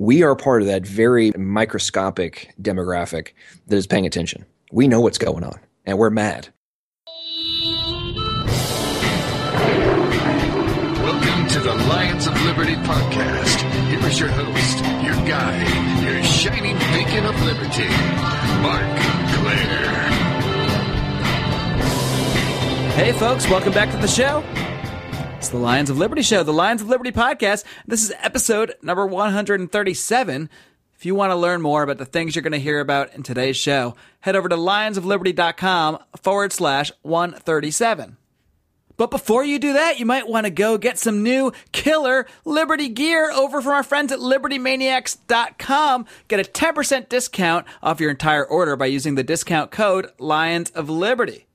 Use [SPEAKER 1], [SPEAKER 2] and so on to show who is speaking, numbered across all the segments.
[SPEAKER 1] we are part of that very microscopic demographic that is paying attention. We know what's going on, and we're mad.
[SPEAKER 2] Welcome to the Lions of Liberty podcast. Here is your host, your guide, your shining beacon of liberty, Marc Clair.
[SPEAKER 3] Hey, folks, welcome back to the show. It's the Lions of Liberty show, the Lions of Liberty podcast. This is episode number 137. If you want to learn more about the things you're going to hear about in today's show, head over to lionsofliberty.com forward slash 137. But before you do that, you might want to go get some new killer Liberty gear over from our friends at libertymaniacs.com. Get a 10% discount off your entire order by using the discount code Lions of Liberty.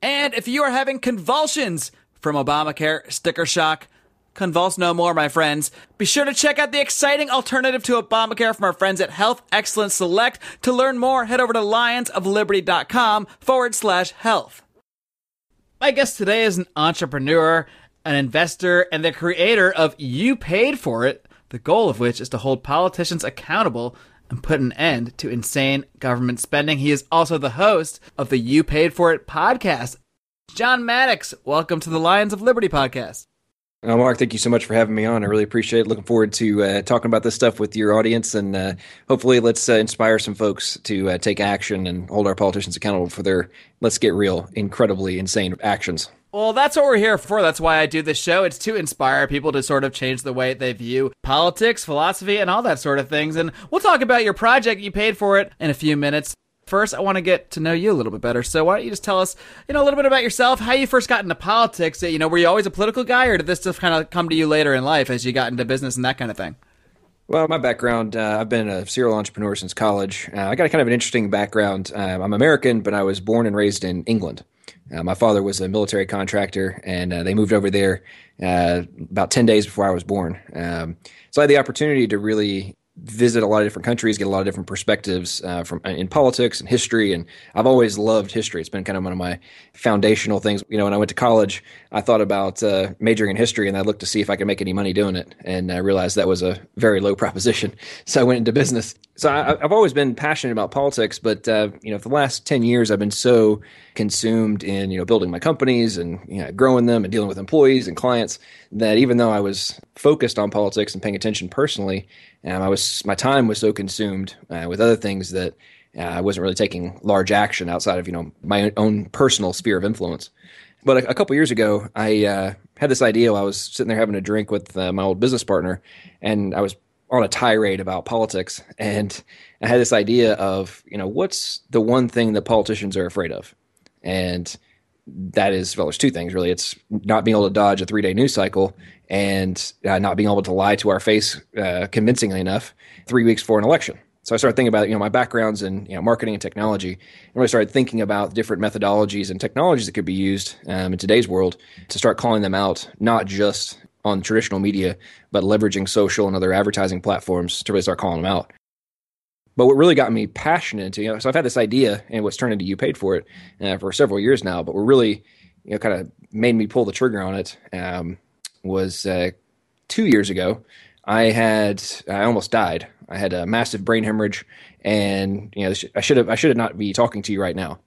[SPEAKER 3] And if you are having convulsions, from Obamacare, sticker shock. Convulse no more, my friends. Be sure to check out the exciting alternative to Obamacare from our friends at Health Excellence Select. To learn more, head over to lionsofliberty.com forward slash health. My guest today is an entrepreneur, an investor, and the creator of You Paid For It, the goal of which is to hold politicians accountable and put an end to insane government spending. He is also the host of the You Paid For It podcast, John Maddox, welcome to the Lions of Liberty podcast.
[SPEAKER 1] Oh, Marc, thank you so much for having me on. I really appreciate it. Looking forward to uh, talking about this stuff with your audience, and uh, hopefully, let's uh, inspire some folks to uh, take action and hold our politicians accountable for their, let's get real, incredibly insane actions.
[SPEAKER 3] Well, that's what we're here for. That's why I do this show. It's to inspire people to sort of change the way they view politics, philosophy, and all that sort of things. And we'll talk about your project. You paid for it in a few minutes. First, I want to get to know you a little bit better. So, why don't you just tell us, you know, a little bit about yourself, how you first got into politics? You know, were you always a political guy, or did this just kind of come to you later in life as you got into business and that kind of thing?
[SPEAKER 1] Well, my background, uh, I've been a serial entrepreneur since college. Uh, I got a kind of an interesting background. Uh, I'm American, but I was born and raised in England. Uh, my father was a military contractor, and uh, they moved over there uh, about 10 days before I was born. Um, so I had the opportunity to really visit a lot of different countries, get a lot of different perspectives uh, from uh, in politics and history. And I've always loved history. It's been kind of one of my foundational things. You know, when I went to college, I thought about uh, majoring in history, and I looked to see if I could make any money doing it, and I realized that was a very low proposition. So I went into business. So I, have always been passionate about politics, but uh, you know, for the last ten years, I've been so consumed in you know building my companies and you know, growing them and dealing with employees and clients that even though I was focused on politics and paying attention personally, um, I was my time was so consumed uh, with other things that uh, I wasn't really taking large action outside of you know my own personal sphere of influence. But a, a couple years ago, I uh, had this idea. I was sitting there having a drink with uh, my old business partner, and I was on a tirade about politics, and I had this idea of you know what's the one thing that politicians are afraid of, and that is well, there's two things really. It's not being able to dodge a three day news cycle and uh, not being able to lie to our face uh, convincingly enough three weeks before an election. So I started thinking about you know my backgrounds in you know marketing and technology, and really started thinking about different methodologies and technologies that could be used um, in today's world to start calling them out, not just on traditional media, but leveraging social and other advertising platforms to really start calling them out. But what really got me passionate, you know, so I've had this idea and what's turned into you paid for it uh, for several years now, but what really, you know, kind of made me pull the trigger on it um, was uh, two years ago. I had I almost died. I had a massive brain hemorrhage, and you know I should have I should have not be talking to you right now.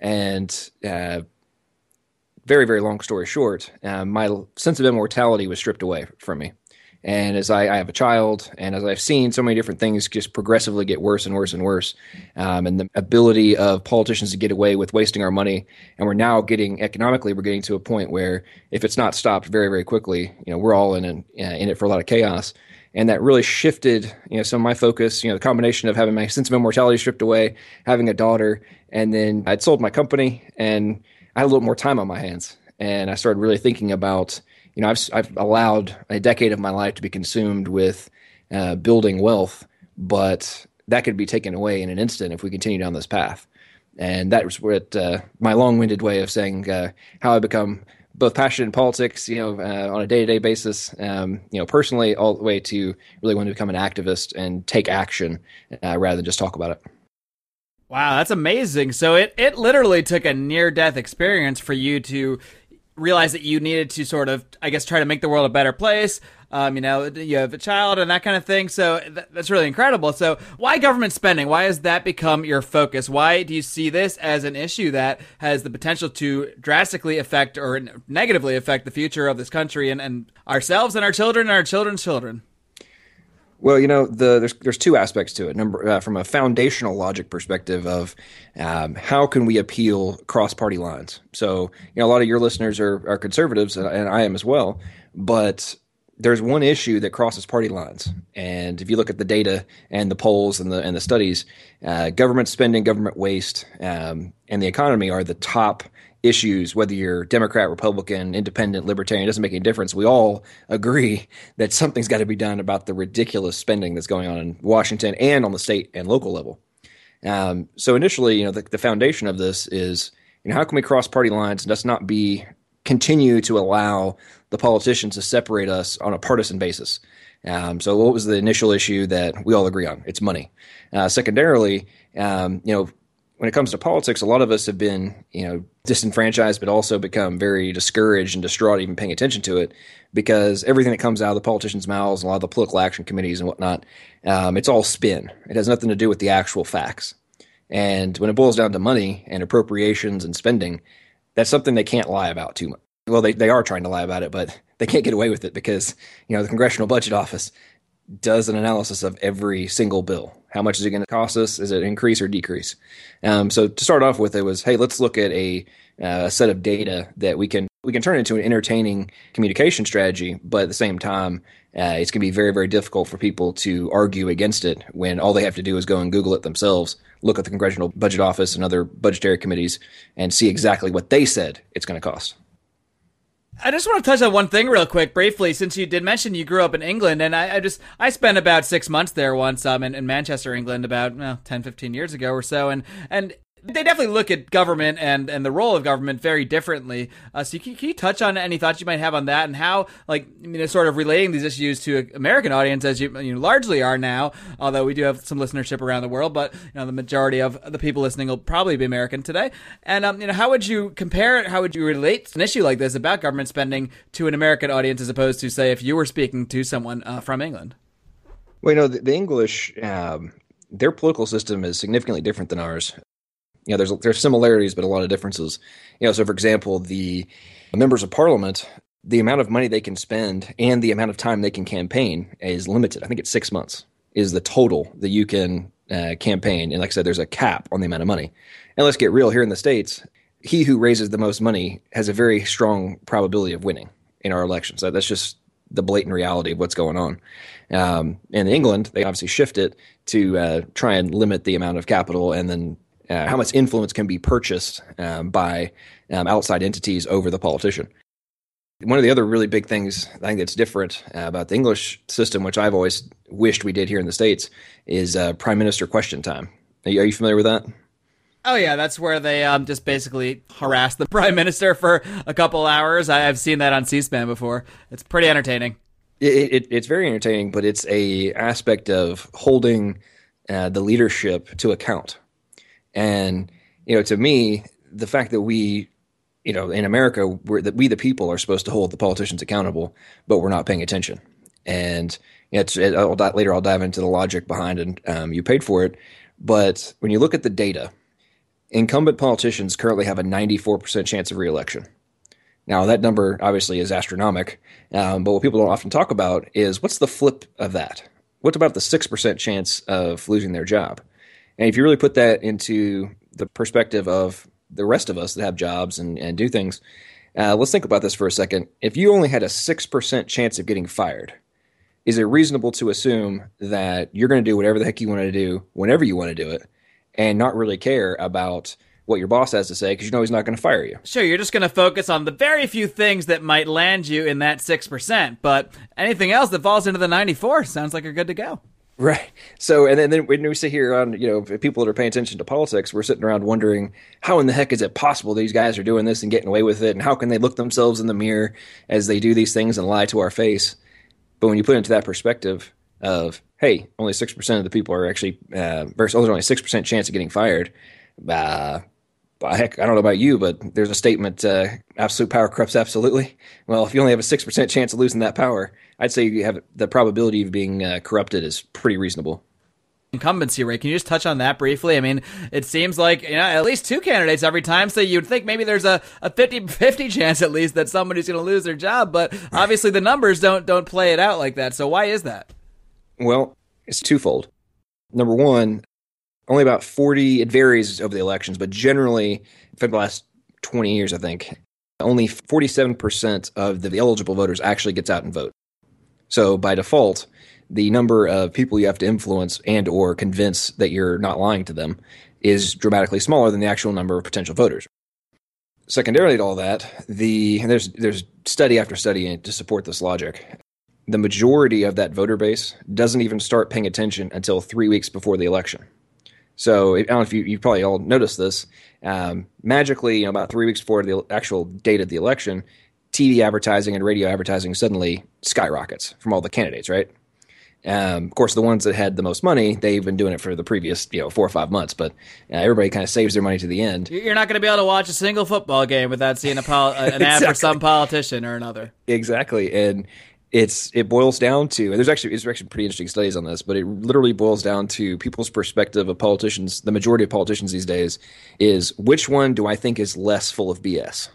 [SPEAKER 1] And uh, very very long story short, uh, my sense of immortality was stripped away from me. And as I, I, have a child, and as I've seen so many different things just progressively get worse and worse and worse, um, and the ability of politicians to get away with wasting our money, and we're now getting economically, we're getting to a point where if it's not stopped very, very quickly, you know, we're all in an, in it for a lot of chaos. And that really shifted, you know, some of my focus. You know, the combination of having my sense of immortality stripped away, having a daughter, and then I'd sold my company, and I had a little more time on my hands, and I started really thinking about you know, I've, I've allowed a decade of my life to be consumed with uh, building wealth, but that could be taken away in an instant if we continue down this path. And that was what uh, my long-winded way of saying uh, how I become both passionate in politics, you know, uh, on a day-to-day basis, um, you know, personally, all the way to really want to become an activist and take action uh, rather than just talk about it.
[SPEAKER 3] Wow, that's amazing. So it it literally took a near-death experience for you to realize that you needed to sort of, I guess, try to make the world a better place. Um, you know, you have a child and that kind of thing. So th- that's really incredible. So why government spending? Why has that become your focus? Why do you see this as an issue that has the potential to drastically affect or negatively affect the future of this country and, and ourselves and our children and our children's children?
[SPEAKER 1] Well, you know, the, there's there's two aspects to it. Number uh, from a foundational logic perspective of um, how can we appeal cross party lines. So, you know, a lot of your listeners are are conservatives, and, and I am as well. But there's one issue that crosses party lines, and if you look at the data and the polls and the and the studies, uh, government spending, government waste, um, and the economy are the top issues, whether you're Democrat, Republican, Independent, Libertarian, doesn't make any difference. We all agree that something's got to be done about the ridiculous spending that's going on in Washington and on the state and local level. Um, so initially, you know, the, the, foundation of this is, you know, how can we cross party lines and just not be continue to allow the politicians to separate us on a partisan basis? Um, so what was the initial issue that we all agree on? It's money. Uh, secondarily, um, you know, when it comes to politics, a lot of us have been, you know, disenfranchised, but also become very discouraged and distraught even paying attention to it because everything that comes out of the politicians' mouths, and a lot of the political action committees and whatnot, um, it's all spin. It has nothing to do with the actual facts. And when it boils down to money and appropriations and spending, that's something they can't lie about too much. Well, they, they are trying to lie about it, but they can't get away with it because, you know, the Congressional Budget Office does an analysis of every single bill. How much is it going to cost us? Is it increase or decrease? Um, so to start off with, it was, hey, let's look at a, uh, set of data that we can we can turn into an entertaining communication strategy, but at the same time, uh, it's going to be very very difficult for people to argue against it when all they have to do is go and Google it themselves, look at the Congressional Budget Office and other budgetary committees, and see exactly what they said it's going to cost.
[SPEAKER 3] I just want to touch on one thing real quick, briefly, since you did mention you grew up in England, and I, I just I spent about six months there once, um, in, in Manchester, England, about well, 10, 15 years ago or so, and and they definitely look at government and, and the role of government very differently. Uh, so, can, can, you touch on any thoughts you might have on that and how, like, I mean, sort of relating these issues to an American audience as you, you know, largely are now, although we do have some listenership around the world, but, you know, the majority of the people listening will probably be American today. And, um, you know, how would you compare it? How would you relate an issue like this about government spending to an American audience as opposed to, say, if you were speaking to someone uh, from England?
[SPEAKER 1] Well, you know, the, the English, um, their political system is significantly different than ours you know, there's there's similarities, but a lot of differences. You know, so for example, the members of parliament, the amount of money they can spend and the amount of time they can campaign is limited. I think it's six months is the total that you can uh, campaign. And like I said, there's a cap on the amount of money. And let's get real here in the states. He who raises the most money has a very strong probability of winning in our elections. So that's just the blatant reality of what's going on. Um, in England, they obviously shift it to uh, try and limit the amount of capital and then uh, how much influence can be purchased um, by um, outside entities over the politician. One of the other really big things I think that's different uh, about the English system, which I've always wished we did here in the States, is uh, Prime Minister question time. Are you, are you, familiar with that?
[SPEAKER 3] Oh yeah, that's where they um, just basically harass the prime minister for a couple hours. I, have seen that on C-SPAN before. It's pretty entertaining.
[SPEAKER 1] It, it, it's very entertaining, but it's a aspect of holding uh, the leadership to account and you know, to me, the fact that we, you know, in America, we're that we the people are supposed to hold the politicians accountable, but we're not paying attention. And you know, it's, it, I'll, later I'll dive into the logic behind and um, you paid for it. But when you look at the data, incumbent politicians currently have a 94% chance of reelection. Now, that number obviously is astronomical, um, but what people don't often talk about is what's the flip of that? What about the 6% chance of losing their job? And if you really put that into the perspective of the rest of us that have jobs and, and do things, uh, let's think about this for a second. If you only had a 6% chance of getting fired, is it reasonable to assume that you're going to do whatever the heck you want to do whenever you want to do it and not really care about what your boss has to say because you know he's not going to fire you.
[SPEAKER 3] Sure, you're just going to focus on the very few things that might land you in that 6%, but anything else that falls into the 94 sounds like you're good to go.
[SPEAKER 1] Right. So, and then, then when we sit here on, you know, people that are paying attention to politics, we're sitting around wondering how in the heck is it possible these guys are doing this and getting away with it? And how can they look themselves in the mirror as they do these things and lie to our face? But when you put it into that perspective of, hey, only 6% of the people are actually, uh, versus, oh, there's only 6% chance of getting fired. Uh, heck, I don't know about you, but there's a statement: uh, absolute power corrupts absolutely. Well, if you only have a six percent chance of losing that power, I'd say you have the probability of being uh, corrupted is pretty reasonable.
[SPEAKER 3] Incumbency rate. Can you just touch on that briefly? I mean, it seems like you know at least two candidates every time, so you'd think maybe there's a, a 50-50 chance at least that somebody's going to lose their job, but obviously the numbers don't don't play it out like that. So why is that?
[SPEAKER 1] Well, it's twofold. Number one, only about 40, it varies over the elections, but generally, for the last 20 years, I think, only 47% of the eligible voters actually gets out and vote. So by default, the number of people you have to influence and or convince that you're not lying to them is dramatically smaller than the actual number of potential voters. Secondarily to all that, the there's there's study after study to support this logic. The majority of that voter base doesn't even start paying attention until three weeks before the election. So I don't know if you, you probably all noticed this. Um, magically, you know, about three weeks before the actual date of the election, TV advertising and radio advertising suddenly skyrockets from all the candidates, right? Um, of course, the ones that had the most money, they've been doing it for the previous, you know, four or five months. But uh, everybody kind of saves their money to the end.
[SPEAKER 3] You're not going to be able to watch a single football game without seeing a pol- an exactly. ad for some politician or another.
[SPEAKER 1] Exactly, and it's it boils down to and there's actually there's actually pretty interesting studies on this, but it literally boils down to people's perspective of politicians. The majority of politicians these days is which one do I think is less full of BS.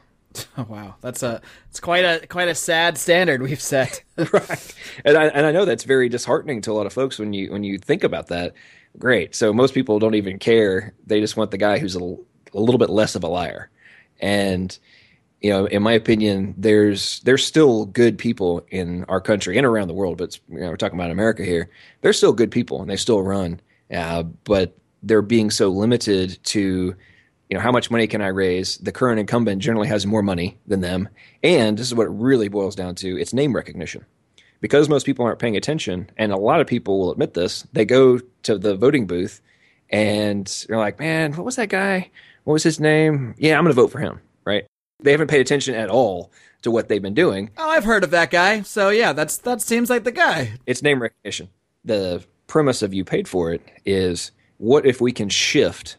[SPEAKER 3] Oh, wow, that's a it's quite a quite a sad standard we've set.
[SPEAKER 1] right, and I and I know that's very disheartening to a lot of folks when you when you think about that. Great, so most people don't even care; they just want the guy who's a, a little bit less of a liar, and you know, in my opinion, there's there's still good people in our country and around the world, but you know, we're talking about America here. There's still good people, and they still run, uh, but they're being so limited to, you know, how much money can I raise? The current incumbent generally has more money than them, and this is what it really boils down to: it's name recognition. Because most people aren't paying attention, and a lot of people will admit this, they go to the voting booth and they're like, "Man, what was that guy? What was his name? Yeah, I'm going to vote for him." Right? They haven't paid attention at all to what they've been doing.
[SPEAKER 3] Oh, I've heard of that guy. So yeah, that's that seems like the guy.
[SPEAKER 1] It's name recognition. The premise of you paid for it is what if we can shift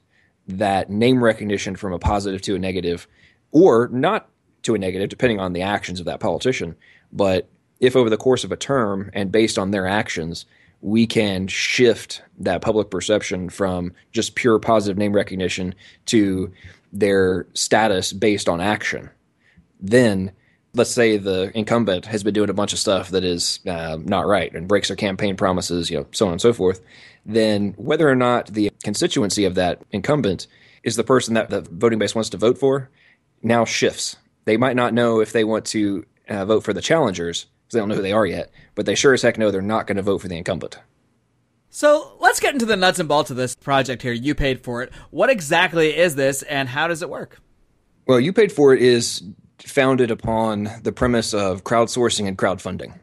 [SPEAKER 1] that name recognition from a positive to a negative or not to a negative depending on the actions of that politician, but if over the course of a term and based on their actions we can shift that public perception from just pure positive name recognition to their status based on action, then let's say the incumbent has been doing a bunch of stuff that is uh, not right and breaks their campaign promises, you know, so on and so forth, then whether or not the constituency of that incumbent is the person that the voting base wants to vote for now shifts. They might not know if they want to uh, vote for the challengers because they don't know who they are yet, but they sure as heck know they're not going to vote for the incumbent.
[SPEAKER 3] So let's get into the nuts and bolts of this project here. You paid for it. What exactly is this, and how does it work?
[SPEAKER 1] Well, you paid for it is founded upon the premise of crowdsourcing and crowdfunding.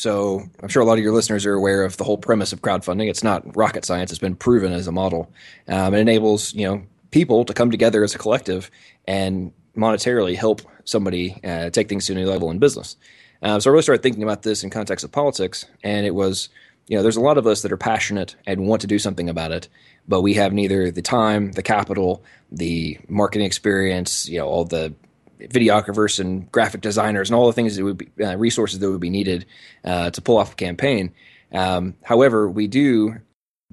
[SPEAKER 1] So I'm sure a lot of your listeners are aware of the whole premise of crowdfunding. It's not rocket science; it's been proven as a model. Um, it enables you know people to come together as a collective and monetarily help somebody uh, take things to a new level in business. Uh, so I really started thinking about this in context of politics, and it was you know, there's a lot of us that are passionate and want to do something about it, but we have neither the time, the capital, the marketing experience, you know, all the videographers and graphic designers and all the things that would be uh, resources that would be needed uh, to pull off a campaign. Um, however, we do,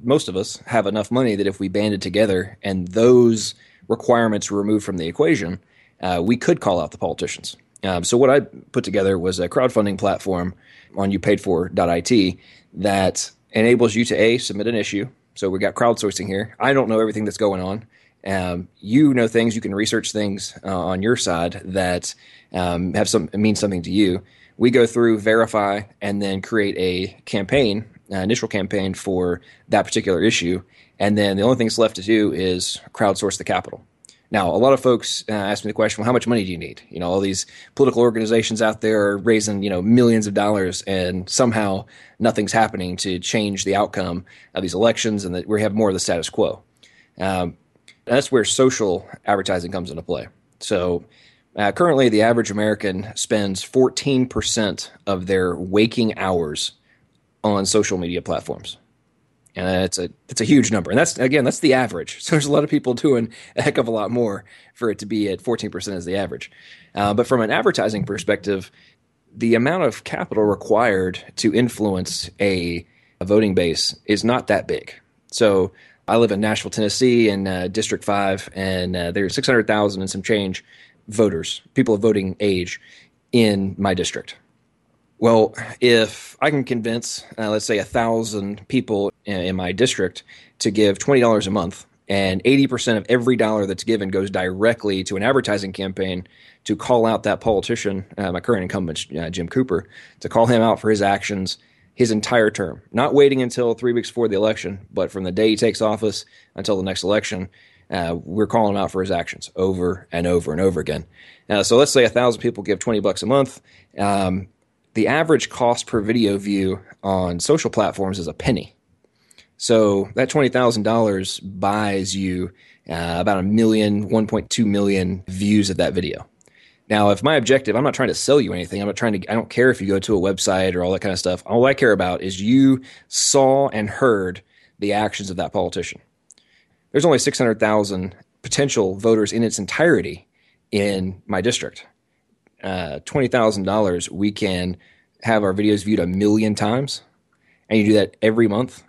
[SPEAKER 1] most of us have enough money that if we banded together and those requirements were removed from the equation, uh, we could call out the politicians. Um, so what I put together was a crowdfunding platform on youpaidfor.it that enables you to a submit an issue. So we got crowdsourcing here. I don't know everything that's going on. Um, you know things. You can research things uh, on your side that um, have some mean something to you. We go through, verify, and then create a campaign, uh, initial campaign for that particular issue. And then the only thing that's left to do is crowdsource the capital. Now, a lot of folks uh, ask me the question, well, how much money do you need? You know, all these political organizations out there are raising, you know, millions of dollars and somehow nothing's happening to change the outcome of these elections and that we have more of the status quo. Um, that's where social advertising comes into play. So uh, currently, the average American spends 14% of their waking hours on social media platforms. And it's a it's a huge number, and that's again that's the average. So there's a lot of people doing a heck of a lot more for it to be at 14% as the average. Uh, but from an advertising perspective, the amount of capital required to influence a, a voting base is not that big. So I live in Nashville, Tennessee, in uh, District Five, and uh, there's 600,000 and some change voters, people of voting age, in my district. Well, if I can convince, uh, let's say, a thousand people in, in my district to give twenty dollars a month, and eighty percent of every dollar that's given goes directly to an advertising campaign to call out that politician, uh, my current incumbent, uh, Jim Cooper, to call him out for his actions his entire term, not waiting until three weeks before the election, but from the day he takes office until the next election, uh, we're calling out for his actions over and over and over again. Uh, so let's say a thousand people give twenty bucks a month. Um, the average cost per video view on social platforms is a penny. So that twenty thousand dollars buys you uh, about a million, 1.2 million views of that video. Now, if my objective, I'm not trying to sell you anything. I'm not trying to. I don't care if you go to a website or all that kind of stuff. All I care about is you saw and heard the actions of that politician. There's only 600,000 potential voters in its entirety in my district uh, twenty thousand dollars, we can have our videos viewed a million times, and you do that every month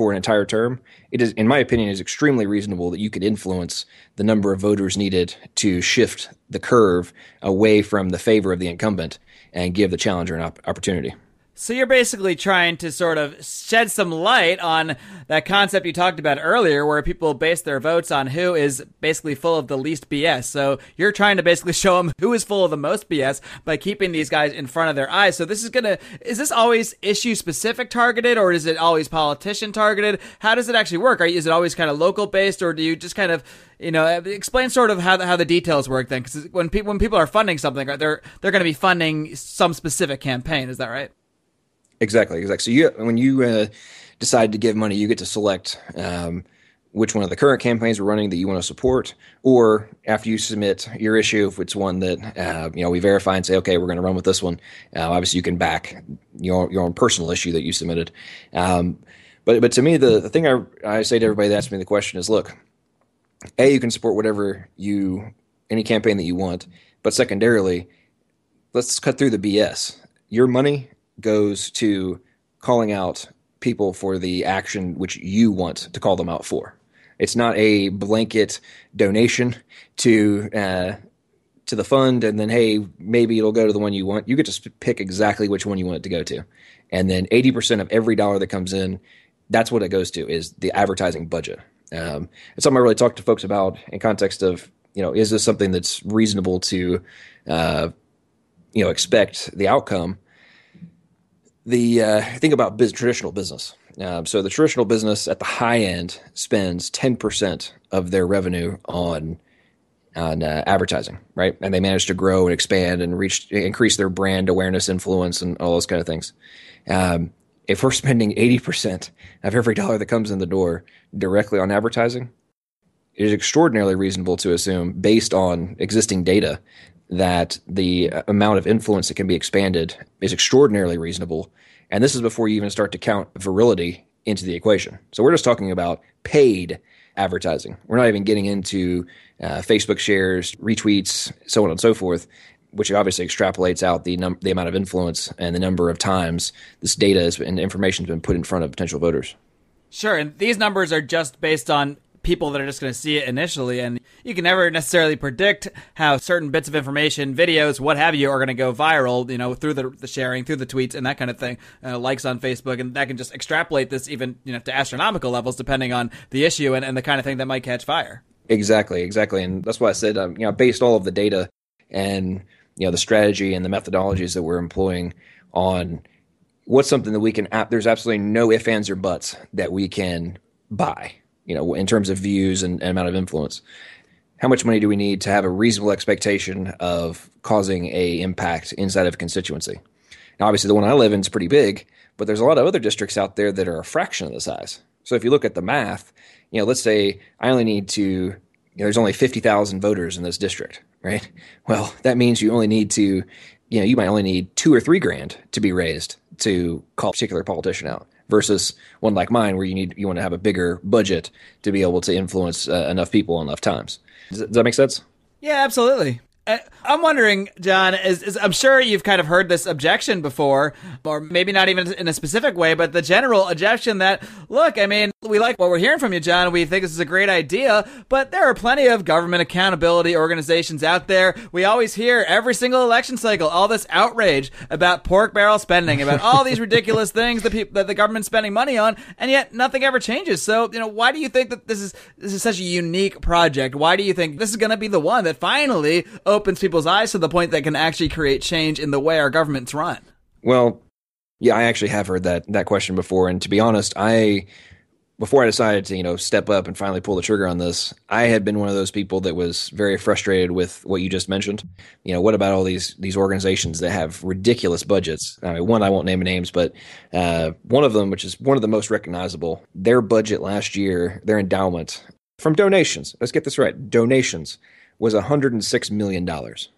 [SPEAKER 1] for an entire term. It is, in my opinion, is extremely reasonable that you could influence the number of voters needed to shift the curve away from the favor of the incumbent and give the challenger an op- opportunity.
[SPEAKER 3] So you're basically trying to sort of shed some light on that concept you talked about earlier, where people base their votes on who is basically full of the least BS. So you're trying to basically show them who is full of the most BS by keeping these guys in front of their eyes. So this is gonna, is this always issue specific targeted or is it always politician targeted? How does it actually work? Are, is it always kind of local based or do you just kind of, you know, explain sort of how the, how the details work then? Because when people, when people are funding something, they're, they're going to be funding some specific campaign. Is that right?
[SPEAKER 1] Exactly, exactly. So you when you uh, decide to give money, you get to select um, which one of the current campaigns we're running that you want to support, or after you submit your issue, if it's one that uh, you know we verify and say, okay, we're going to run with this one. Uh, obviously, you can back your your own personal issue that you submitted. Um, but but to me, the, the thing I, I say to everybody that asks me the question is, look, a you can support whatever you any campaign that you want, but secondarily, let's cut through the BS. Your money goes to calling out people for the action which you want to call them out for. It's not a blanket donation to uh, to the fund, and then hey, maybe it'll go to the one you want. You get to pick exactly which one you want it to go to, and then eighty percent of every dollar that comes in, that's what it goes to is the advertising budget. Um, it's something I really talk to folks about in context of you know is this something that's reasonable to uh, you know expect the outcome the uh, think about traditional business. Um, so the traditional business at the high end spends ten percent of their revenue on on uh, advertising, right? And they manage to grow and expand and reach increase their brand awareness, influence, and all those kind of things. Um, if we're spending eighty percent of every dollar that comes in the door directly on advertising, it is extraordinarily reasonable to assume, based on existing data, that the amount of influence that can be expanded is extraordinarily reasonable. And this is before you even start to count virality into the equation. So we're just talking about paid advertising. We're not even getting into uh, Facebook shares, retweets, so on and so forth, which obviously extrapolates out the num- the amount of influence and the number of times this data and information has been put in front of potential voters.
[SPEAKER 3] Sure, and these numbers are just based on people that are just going to see it initially and you can never necessarily predict how certain bits of information videos what have you are going to go viral you know through the, the, sharing through the tweets and that kind of thing uh, likes on facebook and that can just extrapolate this even you know to astronomical levels depending on the issue and, and the kind of thing that might catch fire.
[SPEAKER 1] Exactly exactly and that's why i said um, you know based all of the data and you know the strategy and the methodologies that we're employing on what's something that we can there's absolutely no ifs ands or buts that we can buy you know, in terms of views and, and amount of influence. how much money do we need to have a reasonable expectation of causing a impact inside of a constituency? Now, obviously, the one I live in is pretty big, but there's a lot of other districts out there that are a fraction of the size. So if you look at the math, you know, let's say I only need to, you know, there's only 50,000 voters in this district, right? Well, that means you only need to, you know, you might only need two or three grand to be raised to call a particular politician out versus one like mine where you need, you want to have a bigger budget to be able to influence uh, enough people enough times. Does, does that make sense?
[SPEAKER 3] Yeah, absolutely. Uh, I'm wondering, John, is, is, I'm sure you've kind of heard this objection before, or maybe not even in a specific way, but the general objection that, look, I mean, we like what we're hearing from you, John. We think this is a great idea, but there are plenty of government accountability organizations out there. We always hear every single election cycle all this outrage about pork barrel spending, about all these ridiculous things that, people, that the government's spending money on, and yet nothing ever changes. So, you know, why do you think that this is this is such a unique project? Why do you think this is going to be the one that finally opens people's eyes to the point that can actually create change in the way our government's run?
[SPEAKER 1] Well, yeah, I actually have heard that that question before, and to be honest, I before I decided to you know step up and finally pull the trigger on this, I had been one of those people that was very frustrated with what you just mentioned. You know, what about all these these organizations that have ridiculous budgets? I mean, one I won't name names, but uh, one of them, which is one of the most recognizable, their budget last year, their endowment from donations. Let's get this right: donations was 106 million dollars.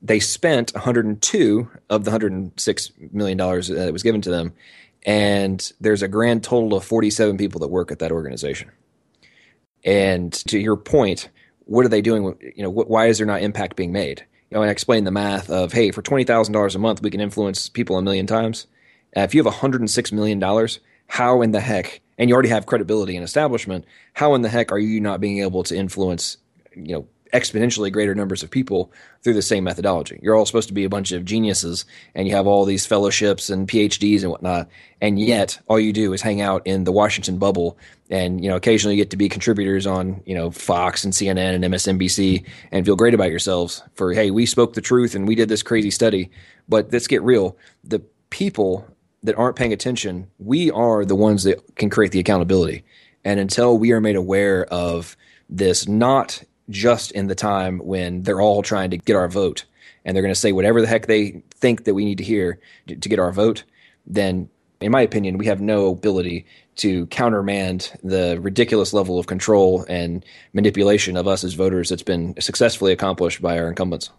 [SPEAKER 1] They spent 102 of the 106 million dollars that was given to them and there's a grand total of 47 people that work at that organization. And to your point, what are they doing? You know, why is there not impact being made? You know, I explained the math of, hey, for twenty thousand dollars a month, we can influence people a million times. Uh, if you have 106 million dollars, how in the heck? And you already have credibility and establishment. How in the heck are you not being able to influence, you know, exponentially greater numbers of people through the same methodology. You're all supposed to be a bunch of geniuses and you have all these fellowships and PhDs and whatnot. And yet all you do is hang out in the Washington bubble and, you know, occasionally you get to be contributors on, you know, Fox and CNN and MSNBC and feel great about yourselves for, hey, we spoke the truth and we did this crazy study. But let's get real. The people that aren't paying attention, we are the ones that can create the accountability. And until we are made aware of this not just in the time when they're all trying to get our vote and they're going to say whatever the heck they think that we need to hear to, get our vote, then in my opinion, we have no ability to countermand the ridiculous level of control and manipulation of us as voters that's been successfully accomplished by our incumbents.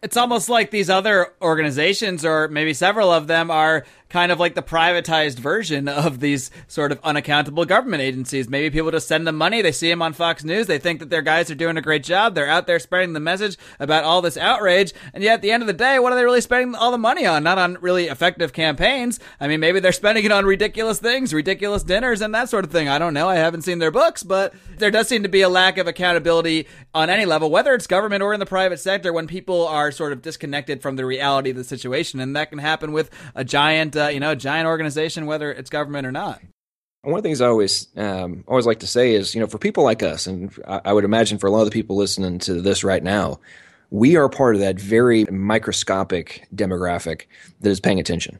[SPEAKER 3] It's almost like these other organizations, or maybe several of them, are kind of like the privatized version of these sort of unaccountable government agencies. Maybe people just send them money. They see them on Fox News. They think that their guys are doing a great job. They're out there spreading the message about all this outrage. And yet at the end of the day, what are they really spending all the money on? Not on really effective campaigns. I mean, maybe they're spending it on ridiculous things, ridiculous dinners and that sort of thing. I don't know. I haven't seen their books, but there does seem to be a lack of accountability on any level, whether it's government or in the private sector when people are sort of disconnected from the reality of the situation. And that can happen with a giant uh, you know, giant organization, whether it's government or not.
[SPEAKER 1] One of the things I always um, always like to say is, you know, for people like us, and I, I would imagine for a lot of the people listening to this right now, we are part of that very microscopic demographic that is paying attention.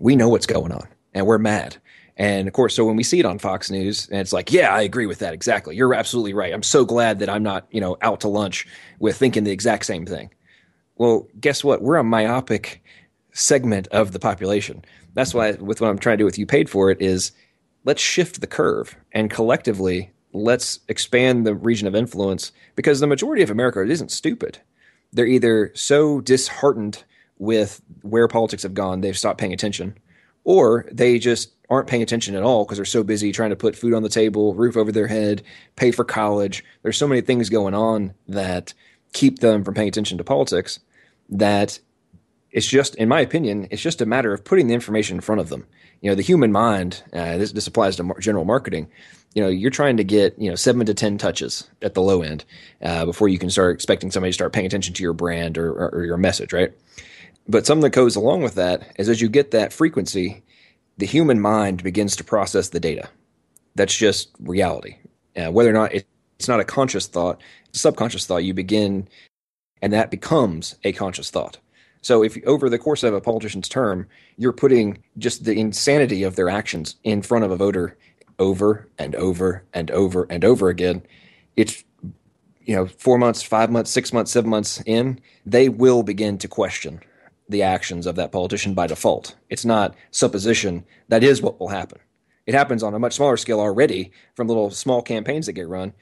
[SPEAKER 1] We know what's going on, and we're mad. And of course, so when we see it on Fox News, and it's like, yeah, I agree with that exactly. You're absolutely right. I'm so glad that I'm not, you know, out to lunch with thinking the exact same thing. Well, guess what? We're a myopic segment of the population that's why with what I'm trying to do with you paid for it is let's shift the curve and collectively let's expand the region of influence because the majority of America isn't stupid. They're either so disheartened with where politics have gone, they've stopped paying attention, or they just aren't paying attention at all because they're so busy trying to put food on the table, roof over their head, pay for college. There's so many things going on that keep them from paying attention to politics that it's just, in my opinion, it's just a matter of putting the information in front of them. You know, the human mind. Uh, this this applies to general marketing. You know, you're trying to get you know seven to ten touches at the low end uh, before you can start expecting somebody to start paying attention to your brand or, or, or your message, right? But something that goes along with that is as you get that frequency, the human mind begins to process the data. That's just reality. Uh, whether or not it, it's not a conscious thought, it's a subconscious thought. You begin, and that becomes a conscious thought. So if over the course of a politician's term, you're putting just the insanity of their actions in front of a voter over and over and over and over again, it's you know, four months, five months, six months, seven months in, they will begin to question the actions of that politician by default. It's not supposition. That is what will happen. It happens on a much smaller scale already from little small campaigns that get run.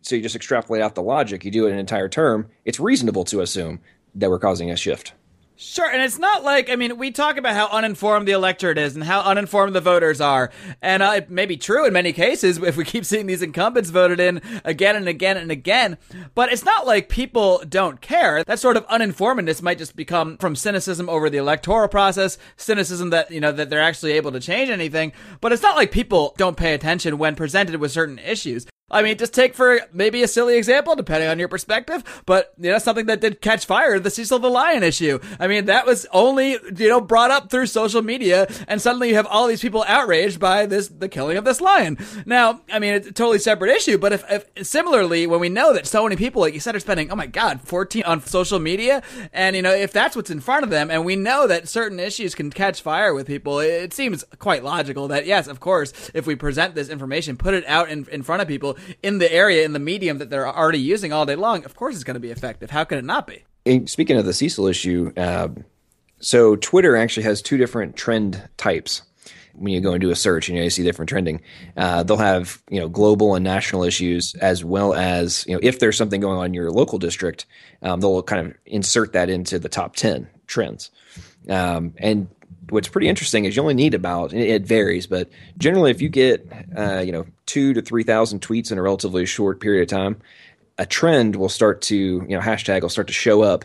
[SPEAKER 1] So you just extrapolate out the logic, you do it an entire term. It's reasonable to assume that we're causing a shift.
[SPEAKER 3] Sure, and it's not like I mean we talk about how uninformed the electorate is and how uninformed the voters are, and uh, it may be true in many cases if we keep seeing these incumbents voted in again and again and again. But it's not like people don't care. That sort of uninformedness might just become from cynicism over the electoral process, cynicism that you know that they're actually able to change anything. But it's not like people don't pay attention when presented with certain issues. I mean, just take for maybe a silly example, depending on your perspective, but you know, something that did catch fire, the Cecil the Lion issue. I mean, that was only, you know, brought up through social media, and suddenly you have all these people outraged by this, the killing of this lion. Now, I mean, it's a totally separate issue, but if, if similarly, when we know that so many people, like you said, are spending, oh my God, 14 on social media, and you know, if that's what's in front of them, and we know that certain issues can catch fire with people, it seems quite logical that, yes, of course, if we present this information, put it out in, in front of people, in the area in the medium that they're already using all day long, of course it's going to be effective. How can it not be?
[SPEAKER 1] And speaking of the Cecil issue, uh, so Twitter actually has two different trend types. When you go and do a search, you know you see different trending. Uh, they'll have you know global and national issues as well as you know if there's something going on in your local district, um, they'll kind of insert that into the top ten trends. Um, and what's pretty interesting is you only need about it varies, but generally if you get uh, you know two to three thousand tweets in a relatively short period of time, a trend will start to you know hashtag will start to show up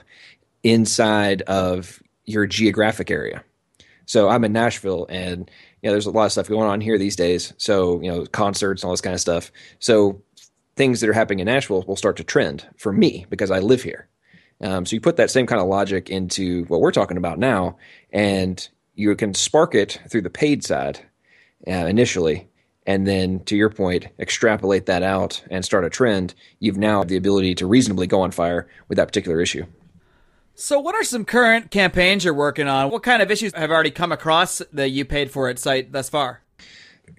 [SPEAKER 1] inside of your geographic area. So I'm in Nashville, and you know there's a lot of stuff going on here these days. So you know concerts and all this kind of stuff. So things that are happening in Nashville will start to trend for me because I live here. Um, so you put that same kind of logic into what we're talking about now, and you can spark it through the paid side uh, initially, and then to your point, extrapolate that out and start a trend. You've now the ability to reasonably go on fire with that particular issue.
[SPEAKER 3] So, what are some current campaigns you're working on? What kind of issues have already come across the You Paid For It site thus far?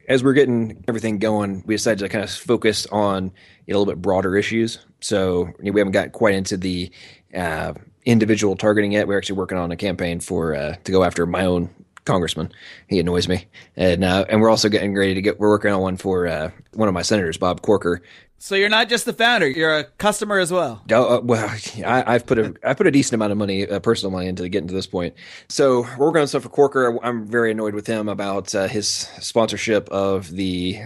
[SPEAKER 1] As we're getting everything going, we decided to kind of focus on a little bit broader issues. So, we haven't got quite into the uh, individual targeting yet. We're actually working on a campaign for uh, to go after my own congressman. He annoys me, and uh, and we're also getting ready to get. We're working on one for uh, one of my senators, Bob Corker.
[SPEAKER 3] So you're not just the founder; you're a customer as well.
[SPEAKER 1] Oh, uh, well, I, have put a I put a decent amount of money, uh, personal money, into getting to this point. So we're working on stuff for Corker. I'm very annoyed with him about uh, his sponsorship of the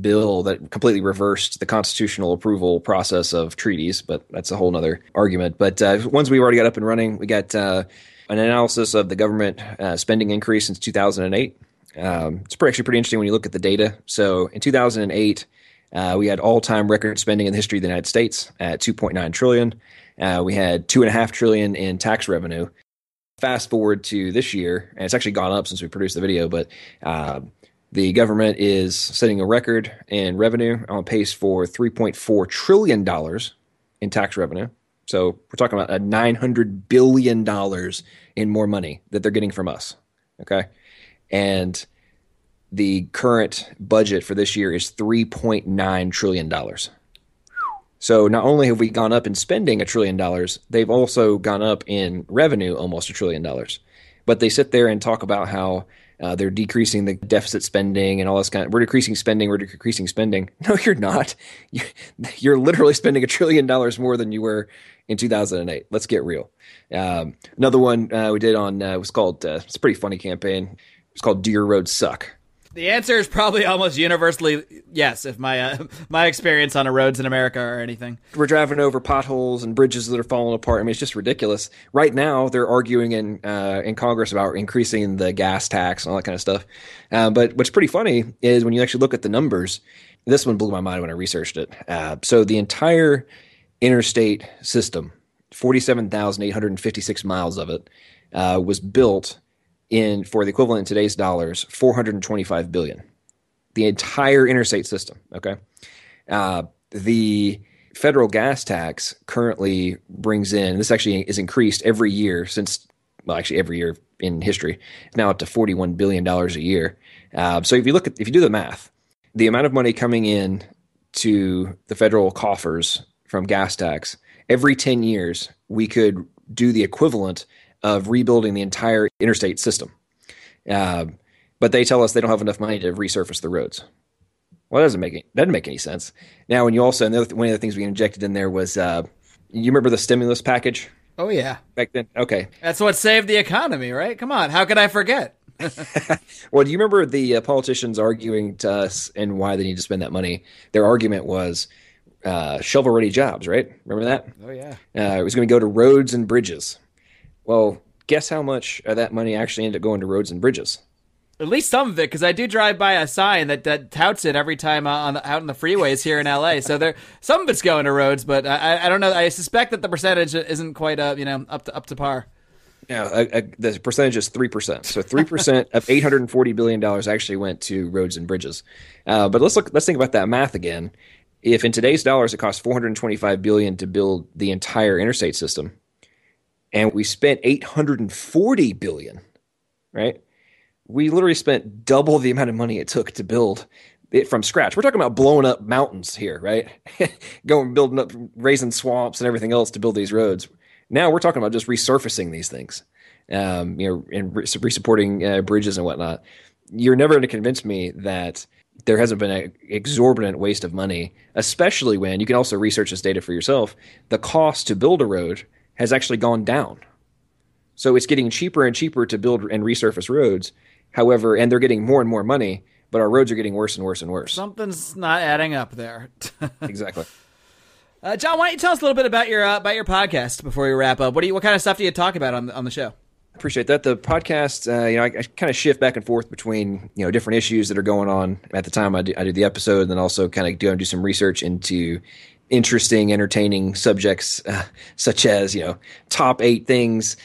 [SPEAKER 1] bill that completely reversed the constitutional approval process of treaties, but that's a whole other argument. But uh, ones we already got up and running, we got uh, an analysis of the government uh, spending increase since 2008. Um, it's pretty, actually pretty interesting when you look at the data. So in 2008, uh, we had all-time record spending in the history of the United States at 2.9 trillion. Uh, we had two and a half trillion in tax revenue. Fast forward to this year, and it's actually gone up since we produced the video, but uh, the government is setting a record in revenue on pace for $3.4 trillion in tax revenue. So we're talking about a $900 billion in more money that they're getting from us. Okay. And the current budget for this year is $3.9 trillion. So not only have we gone up in spending a trillion dollars, they've also gone up in revenue almost a trillion dollars. But they sit there and talk about how uh, they're decreasing the deficit spending and all this kind of. We're decreasing spending. We're decreasing spending. No, you're not. You're literally spending a trillion dollars more than you were in 2008. Let's get real. Um, another one uh, we did on uh, was called. Uh, it's a pretty funny campaign. It's called "Do Your Roads Suck."
[SPEAKER 3] The answer is probably almost universally yes. If my uh, my experience on the roads in America or anything,
[SPEAKER 1] we're driving over potholes and bridges that are falling apart. I mean, it's just ridiculous. Right now, they're arguing in uh, in Congress about increasing the gas tax and all that kind of stuff. Uh, but what's pretty funny is when you actually look at the numbers. This one blew my mind when I researched it. Uh, so the entire interstate system, forty-seven thousand eight hundred and fifty-six miles of it, uh, was built in for the equivalent in today's dollars, 425 billion. The entire interstate system. Okay, uh, the federal gas tax currently brings in. This actually is increased every year since. Well, actually, every year in history, it's now up to 41 billion dollars a year. Uh, so if you look at if you do the math, the amount of money coming in to the federal coffers from gas tax, every 10 years, we could do the equivalent of rebuilding the entire interstate system. Uh, but they tell us they don't have enough money to resurface the roads. Well, that doesn't make any, doesn't make any sense. Now, when you also and the other, one of the things we injected in there was uh, you remember the stimulus package
[SPEAKER 3] Oh yeah,
[SPEAKER 1] back then? Okay.
[SPEAKER 3] that's what saved the economy, right? Come on, how could I forget?
[SPEAKER 1] Well, do you remember the uh, politicians arguing to us and why they need to spend that money? Their argument was uh, shovel ready jobs, right? Remember that?
[SPEAKER 3] Oh yeah.
[SPEAKER 1] Uh, it was going to go to roads and bridges. Well, guess how much of that money actually ended up going to roads and bridges?
[SPEAKER 3] At least some of it, because I do drive by a sign that, that touts it every time uh, on the, out on the freeways here in LA. So there, some of it's going to roads, but I, I- I don't know. I suspect that the percentage isn't quite uh, you know up to up to par.
[SPEAKER 1] Yeah, a, a, the percentage is three percent. So three percent of eight hundred and forty billion dollars actually went to roads and bridges. Uh, but let's look. Let's think about that math again. If in today's dollars it costs four hundred twenty-five billion to build the entire interstate system, and we spent eight hundred and forty billion, right? We literally spent double the amount of money it took to build it from scratch. We're talking about blowing up mountains here, right? Going building up, raising swamps and everything else to build these roads. Now we're talking about just resurfacing these things, um, you know, and re- resupporting uh, bridges and whatnot. You're never going to convince me that there hasn't been an exorbitant waste of money, especially when you can also research this data for yourself. The cost to build a road has actually gone down. So it's getting cheaper and cheaper to build and resurface roads. However, and they're getting more and more money, but our roads are getting worse and worse and worse.
[SPEAKER 3] Something's not adding up there.
[SPEAKER 1] exactly.
[SPEAKER 3] uh, John, why don't you tell us a little bit about your uh, about your podcast before we wrap up? What do you what kind of stuff do you talk about on the, on the show?
[SPEAKER 1] I appreciate that. The podcast, uh, you know, I, I kind of shift back and forth between you know different issues that are going on at the time I do, I do the episode, and then also kind of do do some research into interesting, entertaining subjects uh, such as you know top eight things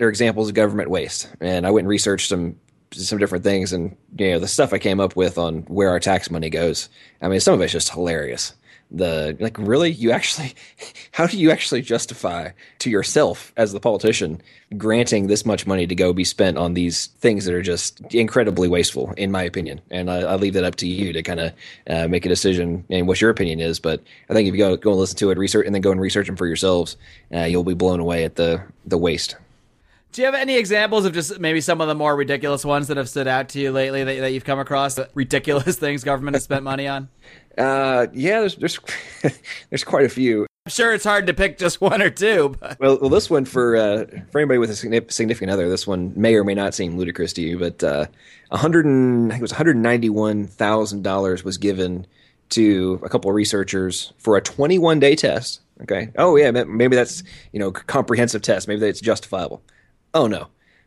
[SPEAKER 1] or examples of government waste. And I went and researched some some different things, and you know the stuff I came up with on where our tax money goes. I mean, some of it's just hilarious. The like, really, you actually, how do you actually justify to yourself as the politician granting this much money to go be spent on these things that are just incredibly wasteful, in my opinion? And I, I leave that up to you to kind of uh, make a decision and what your opinion is. But I think if you go go and listen to it, research, and then go and research them for yourselves, uh, you'll be blown away at the the waste.
[SPEAKER 3] Do you have any examples of just maybe some of the more ridiculous ones that have stood out to you lately that, that you've come across? Ridiculous things government has spent money on.
[SPEAKER 1] Uh, yeah, there's there's there's quite a few.
[SPEAKER 3] I'm sure it's hard to pick just one or two, but
[SPEAKER 1] Well, well, this one for uh, for anybody with a significant other, this one may or may not seem ludicrous to you, but uh, a hundred and I think it was one hundred ninety one thousand dollars was given to a couple of researchers for a twenty one day test. Okay. Oh yeah, maybe that's you know comprehensive test. Maybe that's justifiable. Oh no,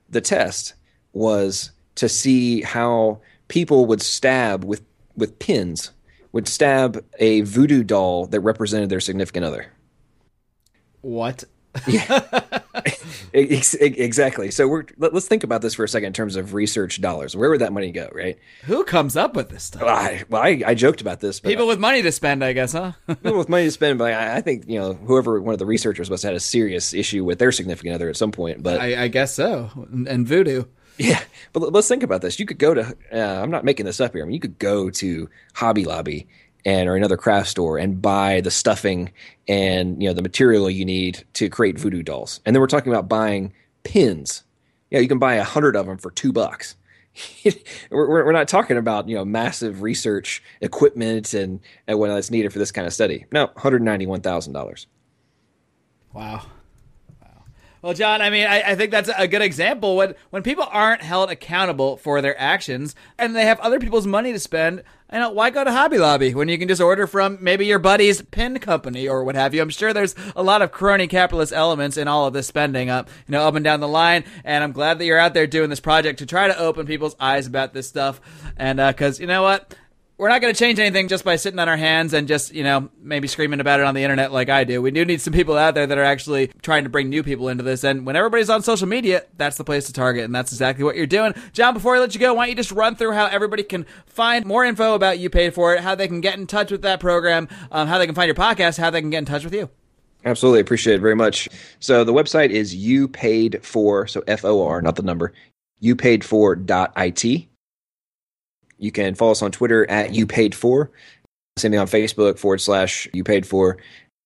[SPEAKER 1] the test was to see how people would stab with with pins would stab a voodoo doll that represented their significant other.
[SPEAKER 3] what?
[SPEAKER 1] Ex- Exactly. So we're let, us think about this for a second in terms of research dollars. Where would that money go, right?
[SPEAKER 3] Who comes up with this stuff?
[SPEAKER 1] Well, I, well, I, I joked about this, but
[SPEAKER 3] People with money to spend, I guess, huh?
[SPEAKER 1] people with money to spend. But I, I think you know whoever one of the researchers must have had a serious issue with their significant other at some point. But
[SPEAKER 3] I, I guess so. And voodoo.
[SPEAKER 1] Yeah, but let- let's think about this. You could go to. Uh, I'm not making this up here. I mean, you could go to Hobby Lobby and or another craft store and buy the stuffing and you know the material you need to create voodoo dolls. And then we're talking about buying pins. Yeah, you can buy a hundred of them for two bucks. we're, we're we're not talking about you know massive research equipment and, and what that's needed for this kind of study. No, one hundred ninety one thousand dollars.
[SPEAKER 3] Wow. Well, John, I mean, I, I think that's a good example. When when people aren't held accountable for their actions and they have other people's money to spend, you know, why go to Hobby Lobby when you can just order from maybe your buddy's pin company or what have you? I'm sure there's a lot of crony capitalist elements in all of this spending up, you know, up and down the line. And I'm glad that you're out there doing this project to try to open people's eyes about this stuff. And uh, because you know what, we're not going to change anything just by sitting on our hands and just, you know, maybe screaming about it on the internet like I do. We do need some people out there that are actually trying to bring new people into this. And when everybody's on social media, that's the place to target. And that's exactly what you're doing. John, before I let you go, why don't you just run through how everybody can find more info about You Paid For It, how they can get in touch with that program, um, how they can find your podcast, how they can get in touch with you.
[SPEAKER 1] Absolutely appreciate it very much. So the website is you paid for so F O R not the number you paid for dot it. You can follow us on Twitter at you paid for. Same thing on Facebook forward slash you paid for.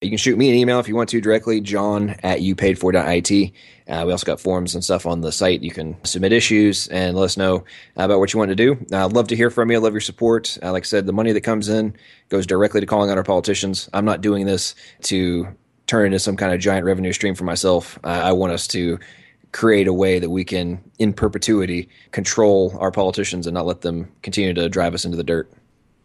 [SPEAKER 1] You can shoot me an email if you want to directly, john at youpaidfor.it. Uh, we also got forums and stuff on the site. You can submit issues and let us know about what you want to do. Uh, I'd love to hear from you. I love your support. Uh, like I said, the money that comes in goes directly to calling out our politicians. I'm not doing this to turn into some kind of giant revenue stream for myself. I want us to create a way that we can, in perpetuity, control our politicians and not let them continue to drive us into the dirt.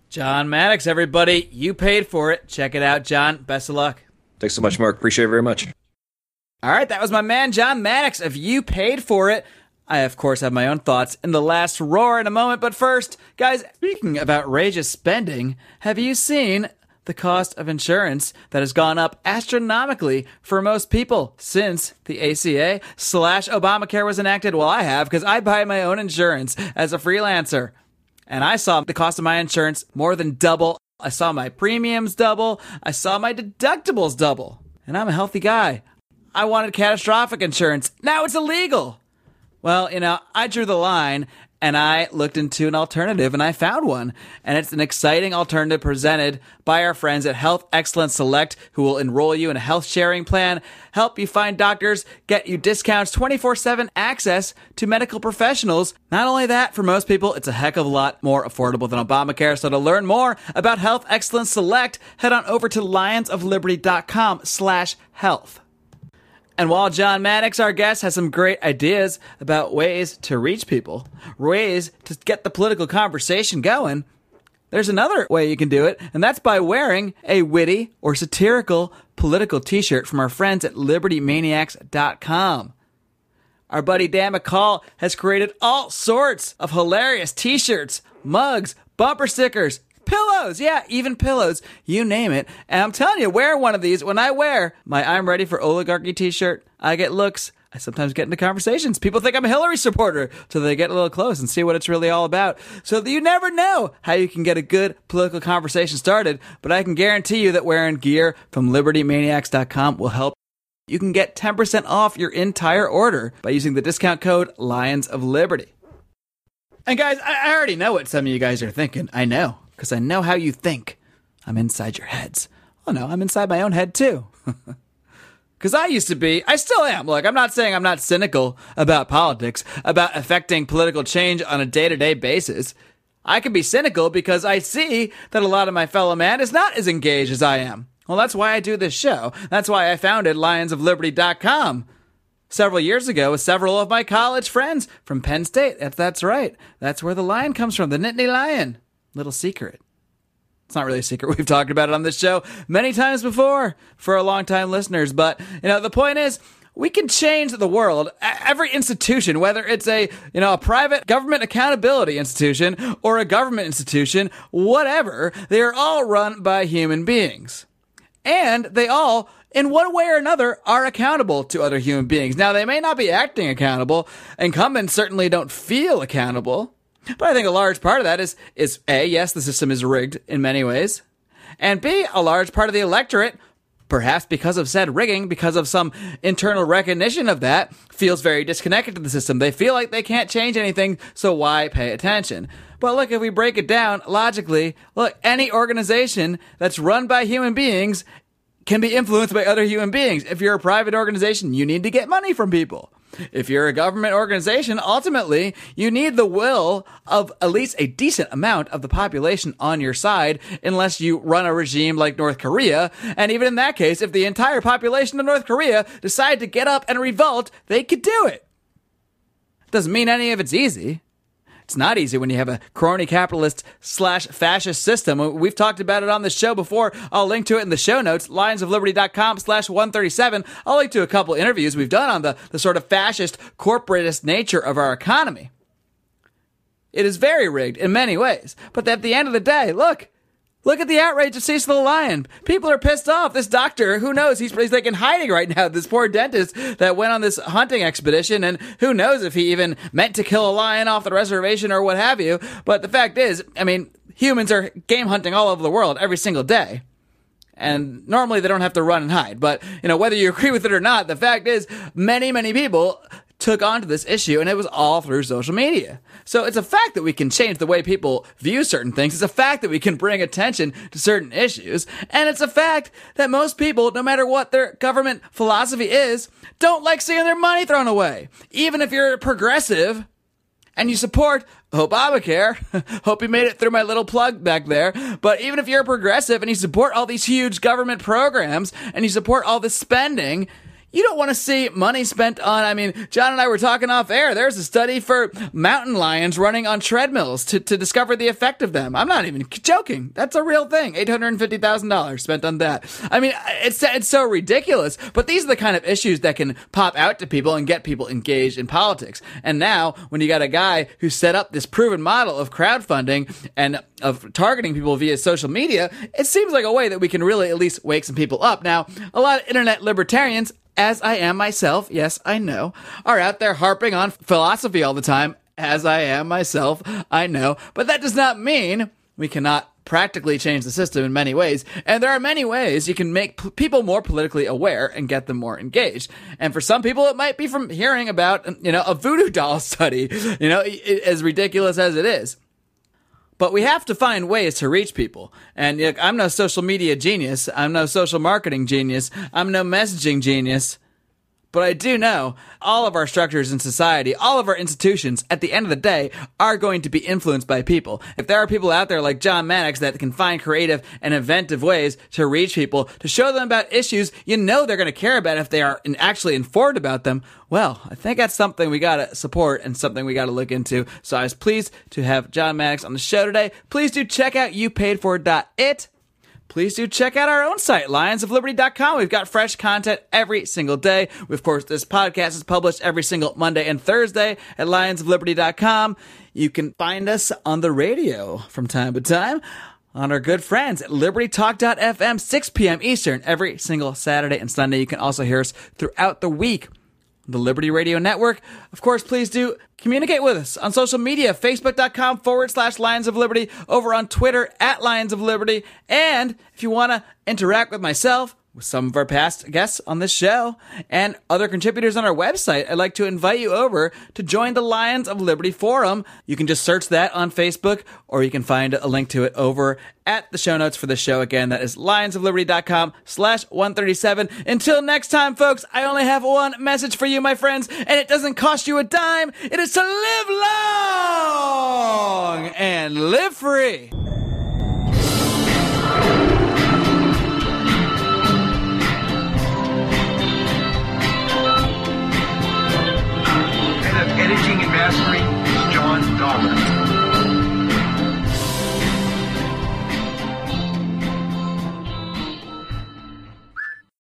[SPEAKER 3] John Maddox, everybody, you paid for it. Check it out, John. Best of luck.
[SPEAKER 1] Thanks so much, Marc. Appreciate it very much.
[SPEAKER 3] All right, that was my man, John Maddox of You Paid For It. I, of course, have my own thoughts in the last roar in a moment, but first, guys, speaking of outrageous spending, have you seen the cost of insurance that has gone up astronomically for most people since the ACA slash Obamacare was enacted? Well, I have because I buy my own insurance as a freelancer. And I saw the cost of my insurance more than double. I saw my premiums double. I saw my deductibles double. And I'm a healthy guy. I wanted catastrophic insurance. Now it's illegal. Well, you know, I drew the line and I looked into an alternative and I found one. And it's an exciting alternative presented by our friends at Health Excellence Select, who will enroll you in a health sharing plan, help you find doctors, get you discounts, 24 7 access to medical professionals. Not only that, for most people, it's a heck of a lot more affordable than Obamacare. So to learn more about Health Excellence Select, head on over to lionsofliberty.com slash health. And while John Maddox, our guest, has some great ideas about ways to reach people, ways to get the political conversation going, there's another way you can do it, and that's by wearing a witty or satirical political t shirt from our friends at libertymaniacs.com. Our buddy Dan McCall has created all sorts of hilarious t shirts, mugs, bumper stickers, Pillows, yeah, even pillows. You name it. And I'm telling you, wear one of these. When I wear my I'm Ready for Oligarchy t shirt, I get looks. I sometimes get into conversations. People think I'm a Hillary supporter, so they get a little close and see what it's really all about. So you never know how you can get a good political conversation started, but I can guarantee you that wearing gear from libertymaniacs.com will help. You can get 10% off your entire order by using the discount code Lions of Liberty. And guys, I already know what some of you guys are thinking. I know because I know how you think. I'm inside your heads. Oh no, I'm inside my own head too. Because I used to be, I still am. Look, I'm not saying I'm not cynical about politics, about affecting political change on a day to day basis. I can be cynical because I see that a lot of my fellow man is not as engaged as I am. Well, that's why I do this show. That's why I founded lionsofliberty.com several years ago with several of my college friends from Penn State. That's right. That's where the lion comes from, the Nittany Lion little secret. It's not really a secret. We've talked about it on this show many times before for our longtime listeners. But, you know, the point is, we can change the world. Every institution, whether it's a, you know, a private government accountability institution or a government institution, whatever, they are all run by human beings. And they all, in one way or another, are accountable to other human beings. Now, they may not be acting accountable. Incumbents certainly don't feel accountable. But I think a large part of that is is A, yes, the system is rigged in many ways. And B, a large part of the electorate, perhaps because of said rigging, because of some internal recognition of that, feels very disconnected to the system. They feel like they can't change anything, so why pay attention? But look, if we break it down logically, look, any organization that's run by human beings can be influenced by other human beings. If you're a private organization, you need to get money from people. If you're a government organization, ultimately, you need the will of at least a decent amount of the population on your side, unless you run a regime like North Korea. And even in that case, if the entire population of North Korea decide to get up and revolt, they could do it. Doesn't mean any of it's easy. It's not easy when you have a crony capitalist slash fascist system. We've talked about it on the show before. I'll link to it in the show notes, lionsofliberty.com slash 137. I'll link to a couple interviews we've done on the, the sort of fascist, corporatist nature of our economy. It is very rigged in many ways. But at the end of the day, look, Look at the outrage of Cecil the Lion. People are pissed off. This doctor, who knows? He's, he's like in hiding right now. This poor dentist that went on this hunting expedition, and who knows if he even meant to kill a lion off the reservation or what have you. But the fact is, I mean, humans are game hunting all over the world every single day. And normally they don't have to run and hide. But, you know, whether you agree with it or not, the fact is, many, many people took onto this issue, and it was all through social media. So it's a fact that we can change the way people view certain things. It's a fact that we can bring attention to certain issues. And it's a fact that most people, no matter what their government philosophy is, don't like seeing their money thrown away. Even if you're progressive and you support Obamacare, hope you made it through my little plug back there. But even if you're progressive and you support all these huge government programs and you support all this spending, you don't want to see money spent on, I mean, John and I were talking off air. There's a study for mountain lions running on treadmills to, to discover the effect of them. I'm not even joking. That's a real thing. $850,000 spent on that. I mean, it's, it's so ridiculous, but these are the kind of issues that can pop out to people and get people engaged in politics. And now, when you got a guy who set up this proven model of crowdfunding and of targeting people via social media, it seems like a way that we can really at least wake some people up. Now, a lot of internet libertarians as I am myself, yes, I know, are out there harping on philosophy all the time, as I am myself, I know, but that does not mean we cannot practically change the system in many ways. And there are many ways you can make p- people more politically aware and get them more engaged. And for some people, it might be from hearing about, you know, a voodoo doll study, you know, as ridiculous as it is. But we have to find ways to reach people. And know, I'm no social media genius. I'm no social marketing genius. I'm no messaging genius. But I do know all of our structures in society, all of our institutions, at the end of the day, are going to be influenced by people. If there are people out there like John Maddox that can find creative and inventive ways to reach people, to show them about issues you know they're going to care about if they are actually informed about them, well, I think that's something we got to support and something we got to look into. So I was pleased to have John Maddox on the show today. Please do check out youpaidfor.it please do check out our own site, lionsofliberty.com. We've got fresh content every single day. Of course, this podcast is published every single Monday and Thursday at lionsofliberty.com. You can find us on the radio from time to time on our good friends at libertytalk.fm, 6 p.m. Eastern, every single Saturday and Sunday. You can also hear us throughout the week the Liberty Radio Network. Of course, please do communicate with us on social media, facebook.com forward slash Lions of Liberty, over on Twitter at Lions of Liberty. And if you want to interact with myself, with some of our past guests on this show and other contributors on our website, I'd like to invite you over to join the Lions of Liberty Forum. You can just search that on Facebook or you can find a link to it over at the show notes for the show. Again, that is lionsofliberty.com slash 137. Until next time, folks, I only have one message for you, my friends, and it doesn't cost you a dime. It is to live long and live free.
[SPEAKER 4] Mastering is John Dahmer.